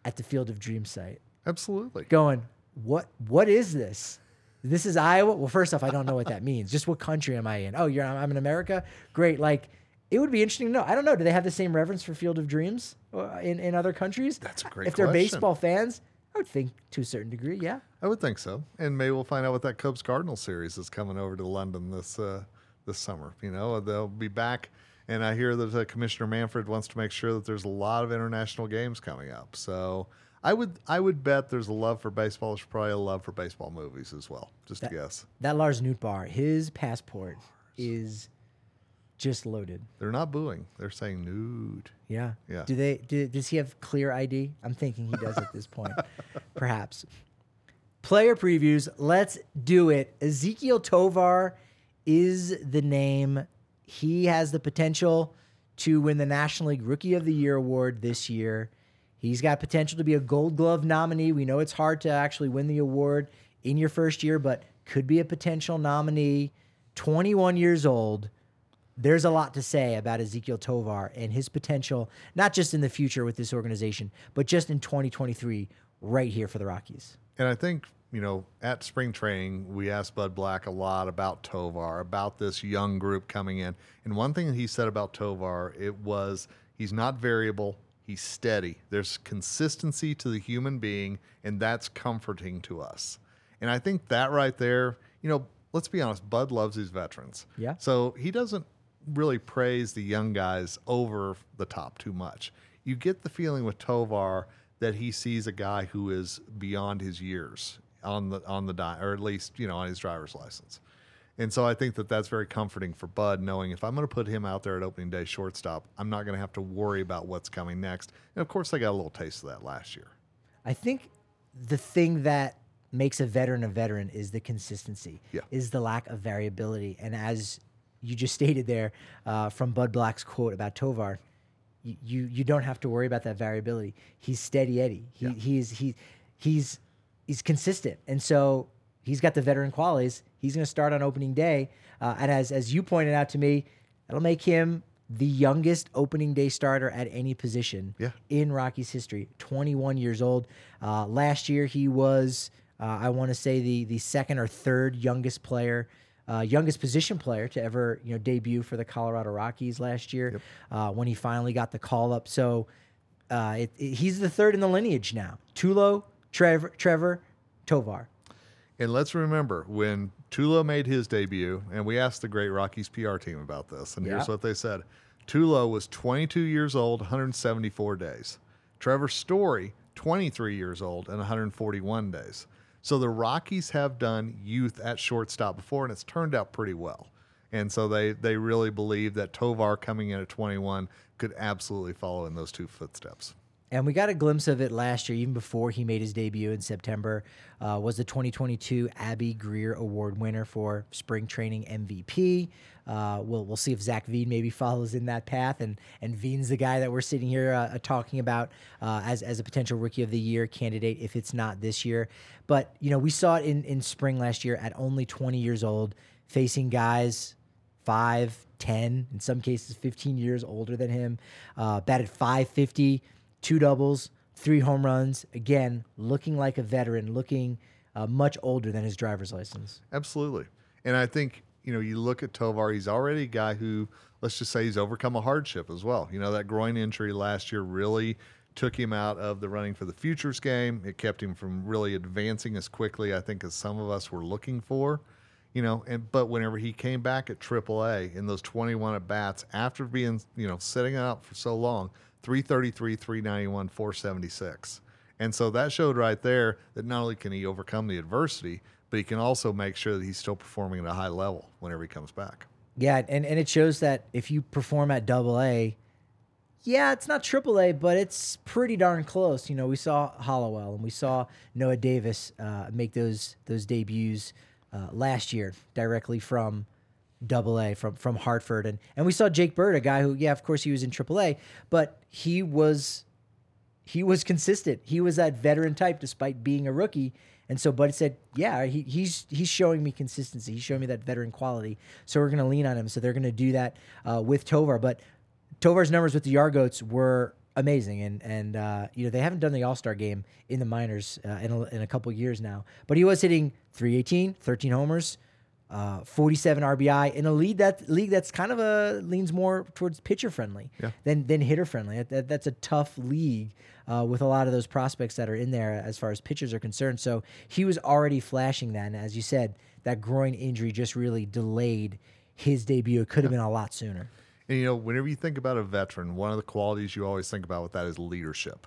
at the Field of Dreams site. Absolutely. Going, what? What is this? This is Iowa. Well, first off, I don't know what that means. Just what country am I in? Oh, you're I'm in America. Great. Like, it would be interesting to know. I don't know. Do they have the same reverence for Field of Dreams uh, in in other countries? That's a great If they're question. baseball fans, I would think to a certain degree, yeah. I would think so. And maybe we'll find out what that Cubs Cardinal series is coming over to London this uh, this summer. You know, they'll be back. And I hear that uh, Commissioner Manfred wants to make sure that there's a lot of international games coming up. So I would I would bet there's a love for baseball. There's probably a love for baseball movies as well. Just to guess. That Lars Nootbaar, his passport is just loaded. They're not booing. They're saying nude. Yeah. Yeah. Do they? Do, does he have clear ID? I'm thinking he does at this point. Perhaps. Player previews. Let's do it. Ezequiel Tovar is the name. He has the potential to win the National League Rookie of the Year award this year. He's got potential to be a Gold Glove nominee. We know it's hard to actually win the award in your first year, but could be a potential nominee. 21 years old there's a lot to say about Ezequiel Tovar and his potential, not just in the future with this organization, but just in 2023, right here for the Rockies. And I think, you know, at spring training, we asked Bud Black a lot about Tovar, about this young group coming in. And one thing that he said about Tovar, it was he's not variable, he's steady. There's consistency to the human being, and that's comforting to us. And I think that right there, you know, let's be honest, Bud loves his veterans. Yeah. So he doesn't really praise the young guys over the top too much. You get the feeling with Tovar that he sees a guy who is beyond his years. on the on the die, or at least you know on his driver's license. And so I think that that's very comforting for Bud, knowing if I'm going to put him out there at opening day shortstop, I'm not going to have to worry about what's coming next. And of course, I got a little taste of that last year. I think the thing that makes a veteran a veteran is the consistency, Yeah. is the lack of variability. And as you just stated there uh, from Bud Black's quote about Tovar, you, you don't have to worry about that variability. He's steady Eddie. He, Yeah. He's he he's he's consistent, and so he's got the veteran qualities. He's going to start on opening day, uh, and as as you pointed out to me, that'll make him the youngest opening day starter at any position Yeah. in Rockies history. 21 years old. Uh, last year he was, uh, I want to say the the second or third youngest player, uh, youngest position player to ever you know debut for the Colorado Rockies last year uh, when he finally got the call up. So uh, it, it- he's the third in the lineage now. Tulo, Trevor, Trevor, Tovar. And let's remember when Tulo made his debut, and we asked the Great Rockies PR team about this, and here's what they said Tulo was 22 years old, 174 days. Trevor Story, 23 years old, and 141 days. So the Rockies have done youth at shortstop before, and it's turned out pretty well. And so they, they really believe that Tovar coming in at 21 could absolutely follow in those two footsteps. And we got a glimpse of it last year, even before he made his debut in September. Uh, was the 2022 Abby Greer Award winner for Spring Training MVP. Uh, we'll we'll see if Zach Veen maybe follows in that path, and and Veen's the guy that we're sitting here uh, talking about uh, as as a potential Rookie of the Year candidate if it's not this year. But you know we saw it in in spring last year at only 20 years old, facing guys five, 10, in some cases 15 years older than him. Uh, batted 550, two doubles, three home runs. Again, looking like a veteran, looking uh, much older than his driver's license. Absolutely. And I think, you know, you look at Tovar, he's already a guy who, let's just say, he's overcome a hardship as well. You know, that groin injury last year really took him out of the running for the futures game. It kept him from really advancing as quickly, I think, as some of us were looking for. You know, and but whenever he came back at AAA in those 21 at bats after being, you know, sitting out for so long, 333, 391, 476. And so that showed right there that not only can he overcome the adversity, but he can also make sure that he's still performing at a high level whenever he comes back. Yeah, and, and it shows that if you perform at double A, yeah, it's not triple A, but it's pretty darn close. You know, we saw Hollowell and we saw Noah Davis uh, make those those debuts uh, last year directly from double A from from Hartford and and we saw Jake Bird, a guy who yeah, of course he was in triple A, but he was he was consistent. He was that veteran type despite being a rookie. And so Buddy said, "Yeah, he, he's he's showing me consistency. He's showing me that veteran quality. So we're to lean on him. So they're to do that uh, with Tovar. But Tovar's numbers with the Yard Goats were amazing, and and uh, you know they haven't done the All Star game in the minors uh, in, a, in a couple years now. But he was hitting 318, 13 homers, uh, 47 RBI in a league that league that's kind of a leans more towards pitcher friendly Yeah. than than hitter friendly. That, that- that's a tough league uh, with a lot of those prospects that are in there as far as pitchers are concerned. So he was already flashing that, and as you said, that groin injury just really delayed his debut. It could have been a lot sooner. And you know, whenever you think about a veteran, one of the qualities you always think about with that is leadership.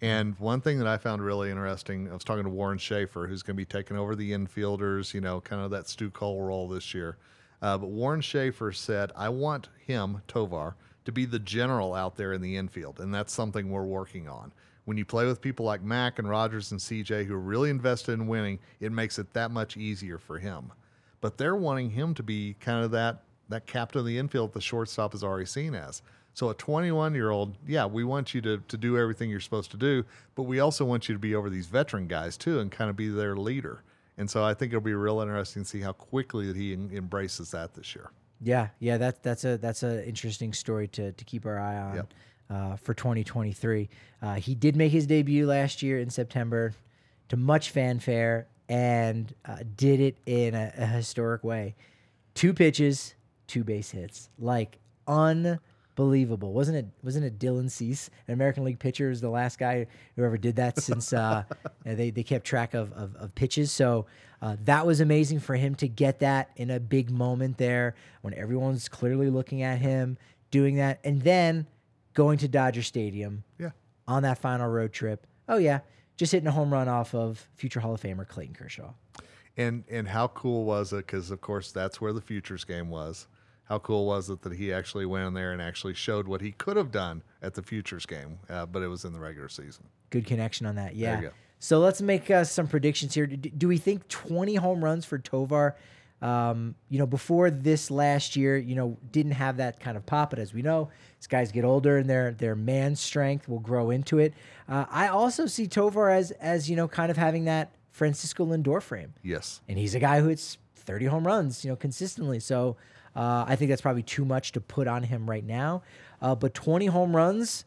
And one thing that I found really interesting, I was talking to Warren Schaeffer, who's going to be taking over the infielders, you know, kind of that Stu Cole role this year. Uh, but Warren Schaeffer said, I want him, Tovar, to be the general out there in the infield. And that's something we're working on. When you play with people like Mac and Rodgers and CJ who are really invested in winning, it makes it that much easier for him. But they're wanting him to be kind of that that captain of the infield the shortstop is already seen as. So a 21 year old, yeah, we want you to, to do everything you're supposed to do, but we also want you to be over these veteran guys too and kind of be their leader. And so I think it'll be real interesting to see how quickly that he en- embraces that this year. Yeah, yeah, that's that's a that's an interesting story to to keep our eye on Yep. uh, for 2023. Uh, he did make his debut last year in September, to much fanfare, and uh, did it in a, a historic way. Two pitches, two base hits, like unbelievable. Wasn't it? Wasn't it Dylan Cease, an American League pitcher, is the last guy who ever did that since uh, they they kept track of of, of pitches. So uh, that was amazing for him to get that in a big moment there when everyone's clearly looking at him doing that, and then going to Dodger Stadium Yeah. on that final road trip. Oh yeah, just hitting a home run off of future Hall of Famer Clayton Kershaw. And and how cool was it? Because of course that's where the futures game was. How cool was it that he actually went in there and actually showed what he could have done at the futures game, uh, but it was in the regular season. Good connection on that. Yeah. So let's make uh, some predictions here. Do, do we think 20 home runs for Tovar? Um, you know, before this last year, you know, didn't have that kind of pop. But as we know, as guys get older and their their man strength will grow into it. Uh, I also see Tovar as as you know, kind of having that Francisco Lindor frame, Yes. and he's a guy who hits 30 home runs, you know, consistently. So uh, I think that's probably too much to put on him right now. Uh, but 20 home runs,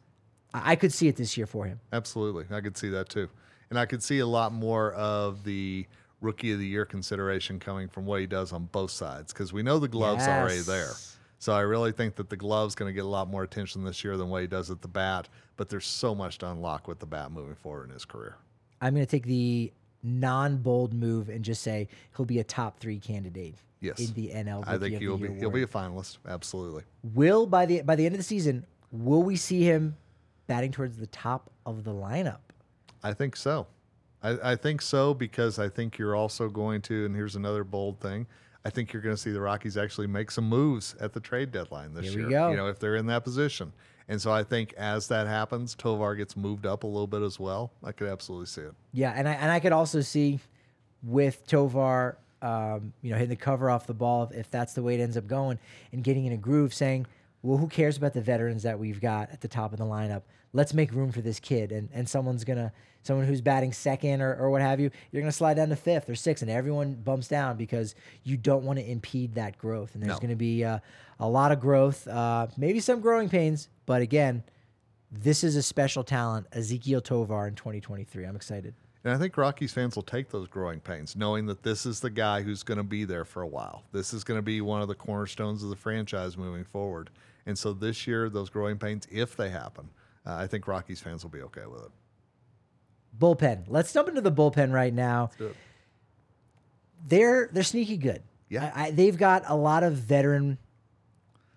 I, I could see it this year for him. Absolutely. I could see that too. And I could see a lot more of the rookie of the year consideration coming from what he does on both sides because we know the gloves are already there. So I really think that the glove's going to get a lot more attention this year than what he does at the bat. But there's so much to unlock with the bat moving forward in his career. I'm going to take the non-bold move and just say he'll be a top three candidate Yes. in the NL. I think he'll be Year he'll be a finalist. Absolutely. Will by the by the end of the season, will we see him batting towards the top of the lineup? I think so. I, I think so because I think you're also going to, and here's another bold thing. I think you're going to see the Rockies actually make some moves at the trade deadline this Here year. You know, if they're in that position. And so I think as that happens, Tovar gets moved up a little bit as well. I could absolutely see it. Yeah, and I and I could also see with Tovar, um, you know, hitting the cover off the ball if, if that's the way it ends up going, and getting in a groove, saying, "Well, who cares about the veterans that we've got at the top of the lineup? Let's make room for this kid." And and someone's gonna, someone who's batting second or, or what have you, you're gonna slide down to fifth or sixth, and everyone bumps down because you don't want to impede that growth. And there's No. gonna be uh, a lot of growth, uh, maybe some growing pains, but again. This is a special talent, Ezequiel Tovar in 2023. I'm excited. And I think Rockies fans will take those growing pains, knowing that this is the guy who's going to be there for a while. This is going to be one of the cornerstones of the franchise moving forward. And so this year, those growing pains, if they happen, uh, I think Rockies fans will be okay with it. bullpen. Let's jump into the bullpen right now. They're they're sneaky good. Yeah. I, I, they've got a lot of veteran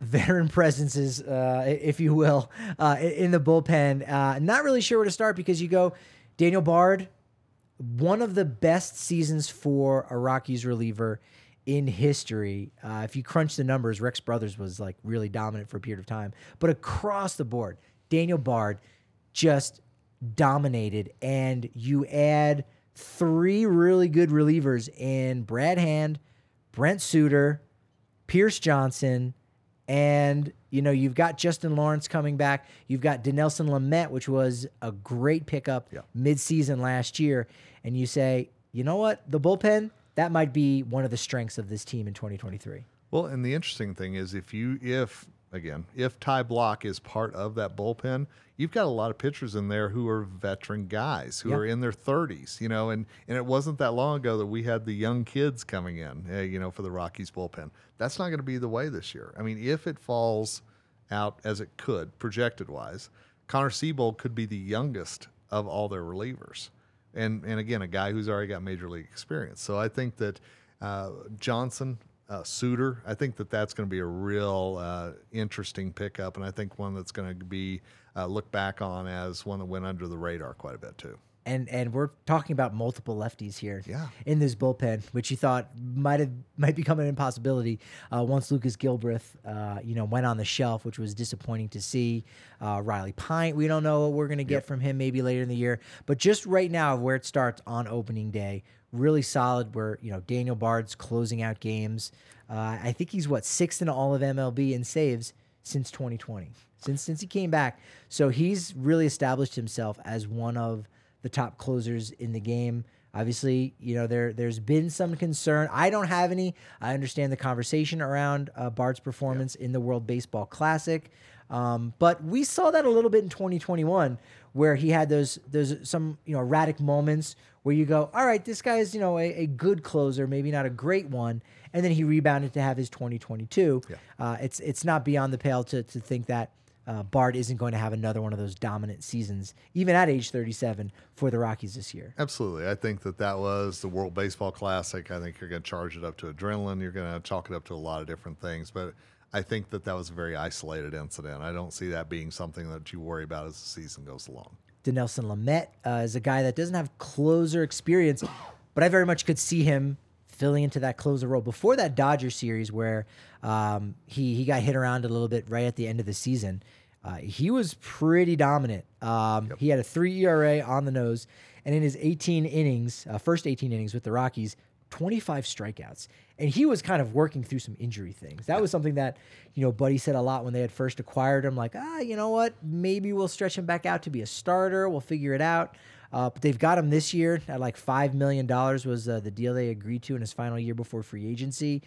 veteran presences, uh, if you will, uh, in the bullpen. Uh, not really sure where to start because you go Daniel Bard, one of the best seasons for a Rockies reliever in history. Uh, if you crunch the numbers, Rex Brothers was like really dominant for a period of time, but across the board, Daniel Bard just dominated. And you add three really good relievers in Brad Hand, Brent Suter, Pierce Johnson, and you know you've got Justin Lawrence coming back. You've got Dinelson Lamet, which was a great pickup Yeah. mid-season last year, and you say, you know what, the bullpen that might be one of the strengths of this team in 2023. Well, and the interesting thing is if you if again, if Ty Blach is part of that bullpen, you've got a lot of pitchers in there who are veteran guys who are in their 30s, you know, and and it wasn't that long ago that we had the young kids coming in, uh, you know, for the Rockies bullpen. That's not going to be the way this year. I mean, if it falls out as it could, projected wise, Connor Seabold could be the youngest of all their relievers. And and again, a guy who's already got major league experience. So I think that uh, Johnson, uh, Suter, I think that that's going to be a real uh, interesting pickup, and I think one that's going to be uh, looked back on as one that went under the radar quite a bit too. And and we're talking about multiple lefties here Yeah. in this bullpen, which you thought might have might become an impossibility uh, once Lucas Gilbreath, uh, you know, went on the shelf, which was disappointing to see. Uh, Riley Pint, we don't know what we're going to get from him maybe later in the year, but just right now, where it starts on opening day, really solid. Where you know Daniel Bard's closing out games. Uh, I think he's what sixth in all of MLB in saves since 2020, since since he came back. So he's really established himself as one of the top closers in the game. Obviously, you know there there's been some concern. I don't have any. I understand the conversation around uh, Bard's performance in the World Baseball Classic, um, but we saw that a little bit in 2021, where he had those those some you know erratic moments where you go, all right, this guy is you know a, a good closer, maybe not a great one, and then he rebounded to have his 2022. Uh, it's it's not beyond the pale to to think that uh, Bard isn't going to have another one of those dominant seasons, even at age 37, for the Rockies this year. Absolutely. I think that that was the World Baseball Classic. I think you're going to charge it up to adrenaline. You're going to chalk it up to a lot of different things. But I think that that was a very isolated incident. I don't see that being something that you worry about as the season goes along. Dinelson Lamet uh, is a guy that doesn't have closer experience, but I very much could see him filling into that closer role before that Dodger series where um, he he got hit around a little bit right at the end of the season. Uh, he was pretty dominant. Um, He had a three ERA on the nose, and in his 18 innings, uh, first 18 innings with the Rockies, 25 strikeouts. And he was kind of working through some injury things. That was something that, you know, Buddy said a lot when they had first acquired him. Like, ah, you know what? Maybe we'll stretch him back out to be a starter. We'll figure it out. Uh, but they've got him this year at like $5 million was uh, the deal they agreed to in his final year before free agency.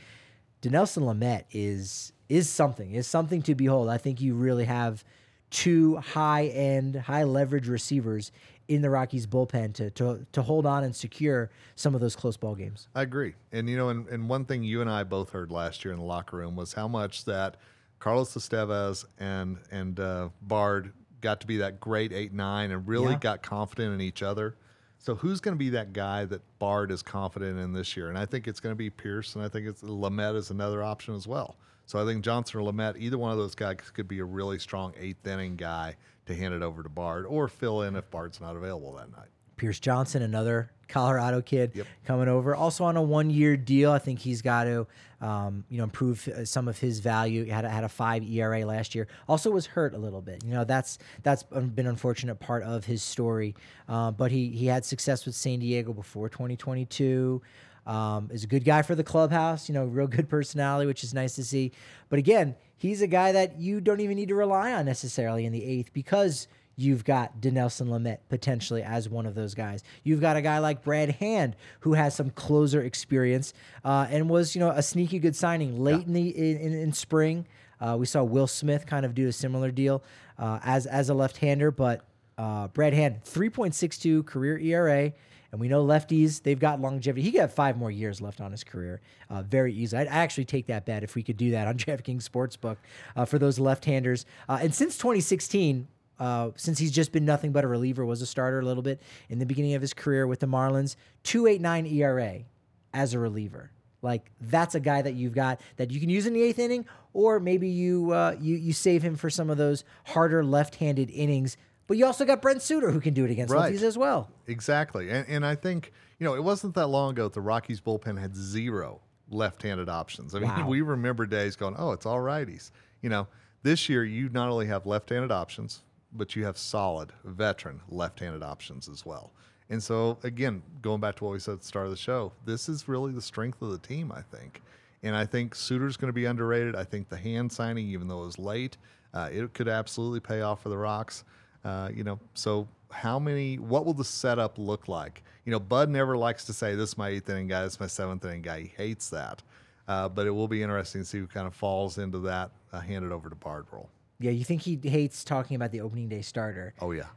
Dinelson Lamet is is something, is something to behold. I think you really have two high end, high leverage receivers in the Rockies bullpen to, to to hold on and secure some of those close ball games. I agree. And you know, and, and one thing you and I both heard last year in the locker room was how much that Carlos Estevez and and uh, Bard got to be that great eight nine and really Yeah. got confident in each other. So who's going to be that guy that Bard is confident in this year? And I think it's going to be Pierce, and I think it's Lamet is another option as well. So I think Johnson or Lamet, either one of those guys could be a really strong eighth inning guy to hand it over to Bard or fill in if Bard's not available that night. Pierce Johnson, another Colorado kid Yep. coming over, also on a one-year deal. I think he's got to, um, you know, improve uh, some of his value. He had a, had a five ERA last year. Also was hurt a little bit. You know, that's that's been an unfortunate part of his story. Uh, but he he had success with San Diego before 2022. Um, is a good guy for the clubhouse. You know, real good personality, which is nice to see. But again, he's a guy that you don't even need to rely on necessarily in the eighth because You've got Dinelson Lamet potentially as one of those guys. You've got a guy like Brad Hand who has some closer experience uh, and was, you know, a sneaky good signing late in the in, in, in spring. Uh, we saw Will Smith kind of do a similar deal uh, as as a left-hander, but uh, Brad Hand 3.62 career ERA. And we know lefties, they've got longevity. He got five more years left on his career uh, very easily. I'd actually take that bet if we could do that on DraftKings Sportsbook uh, for those left handers. Uh, and since 2016, uh, since he's just been nothing but a reliever, was a starter a little bit in the beginning of his career with the Marlins, 289 ERA as a reliever. Like that's a guy that you've got that you can use in the eighth inning, or maybe you uh, you you save him for some of those harder left-handed innings. But you also got Brent Suter who can do it against Right. lefties as well. Exactly. And, and I think, you know, it wasn't that long ago that the Rockies bullpen had zero left handed options. I mean, Wow. we remember days going, oh, it's all righties. You know, this year you not only have left handed options, but you have solid veteran left handed options as well. And so, again, going back to what we said at the start of the show, this is really the strength of the team, I think. And I think Suter's going to be underrated. I think the hand signing, even though it was late, uh, it could absolutely pay off for the Rocks. Uh, you know, so how many? What will the setup look like? You know, Bud never likes to say this is my eighth inning guy, this is my seventh inning guy. He hates that. Uh, but it will be interesting to see who kind of falls into that uh, handed over to Bard role. Yeah, you think he hates talking about the opening day starter. Oh yeah,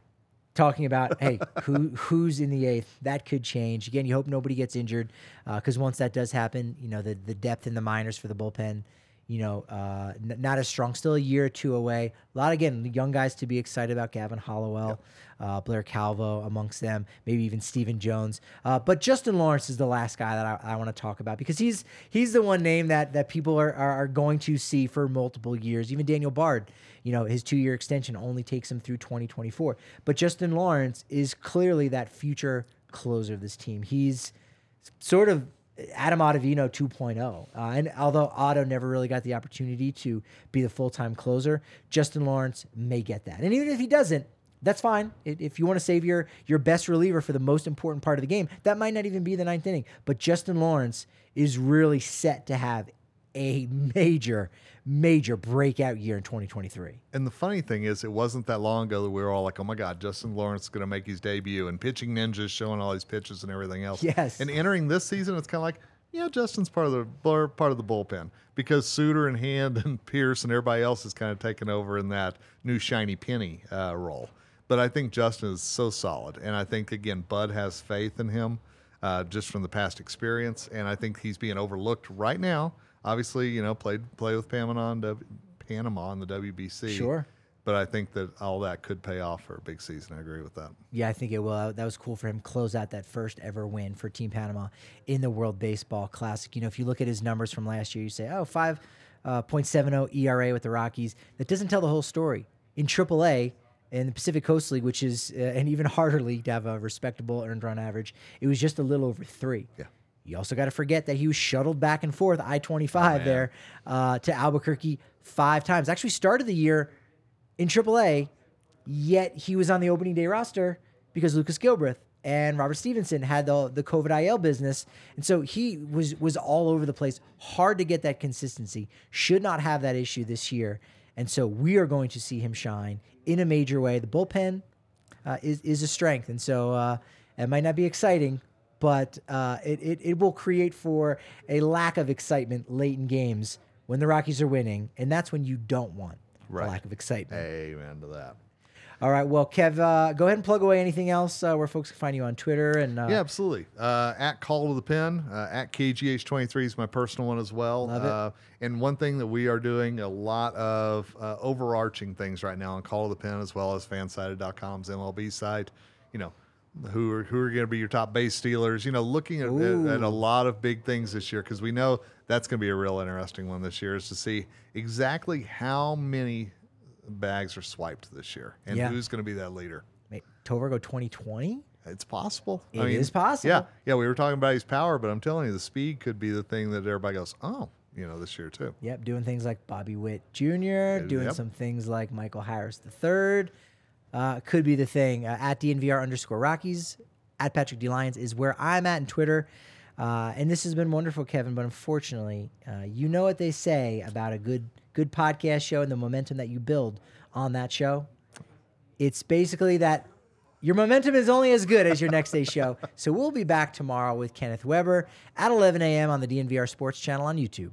talking about hey who who's in the eighth? That could change. Again you hope nobody gets injured uh, because once that does happen you know the the depth in the minors for the bullpen you know uh, n- not as strong still a year or two away. A lot again young guys to be excited about Gavin Hollowell uh, Blair Calvo amongst them maybe even Stephen Jones. Uh, but Justin Lawrence is the last guy that I, I want to talk about because he's he's the one name that that people are, are are going to see for multiple years. Even Daniel Bard you know his two year extension only takes him through 2024 but justin lawrence is clearly that future closer of this team. He's sort of adam ottavino 2.0 uh, and although otto never really got the opportunity to be the full-time closer justin lawrence may get that and even if he doesn't that's fine. If you want to save your your best reliever for the most important part of the game, that might not even be the ninth inning. But Justin Lawrence is really set to have a major, major breakout year in 2023. And the funny thing is, it wasn't that long ago that we were all like, "Oh my God, Justin Lawrence is going to make his debut," and pitching ninjas showing all these pitches and everything else. Yes. And entering this season, it's kind of like, yeah, Justin's part of the part of the bullpen because Suter and Hand and Pierce and everybody else is kind of taken over in that new shiny penny uh, role. But I think Justin is so solid, and I think again, Bud has faith in him uh, just from the past experience, and I think he's being overlooked right now. Obviously, you know, played play with Panama and w, Panama in the WBC. Sure. But I think that all that could pay off for a big season. I agree with that. Yeah, I think it will. Uh, That was cool for him. Close out that first ever win for Team Panama in the World Baseball Classic. You know, if you look at his numbers from last year, you say, oh, 5.70 ERA with the Rockies. That doesn't tell the whole story. In AAA, in the Pacific Coast League, which is uh, an even harder league to have a respectable earned run average, it was just a little over three. Yeah. You also got to forget that he was shuttled back and forth I 25 there uh, to Albuquerque five times. Actually, started the year in AAA, yet he was on the opening day roster because Lucas Gilbreath and Robert Stephenson had the the COVID IL business, and so he was was all over the place. Hard to get that consistency. Should not have that issue this year, and so we are going to see him shine in a major way. The bullpen uh, is is a strength, and so uh, it might not be exciting, but uh, it, it it will create for a lack of excitement late in games when the Rockies are winning, and that's when you don't want Right. a lack of excitement. Amen to that. All right, well, Kev, uh, go ahead and plug away anything else uh, where folks can find you on Twitter and uh, Yeah, absolutely. Uh, at Call to the Pen, uh, at KGH23 is my personal one as well. Love it. Uh, and one thing that we are doing a lot of uh, overarching things right now on Call to the Pen as well as fansided.com's MLB site. You know, who are who are going to be your top base stealers? You know, looking at, at, at a lot of big things this year because we know that's going to be a real interesting one this year is to see exactly how many bags are swiped this year and Yeah. who's going to be that leader. May- Tovergo 2020. It's possible. It is possible. Yeah, yeah. We were talking about his power, but I'm telling you, the speed could be the thing that everybody goes, "Oh, you know, this year too." Yep, doing things like Bobby Witt Jr., doing yep. some things like Michael Harris III. Uh, could be the thing. Uh, at DNVR underscore Rockies, at Patrick D. Lyons is where I'm at in Twitter. Uh, and this has been wonderful, Kevin. But unfortunately, uh, you know what they say about a good good podcast show and the momentum that you build on that show. It's basically that your momentum is only as good as your next day's show. So we'll be back tomorrow with Kenneth Weber at 11 a.m. on the DNVR Sports Channel on YouTube.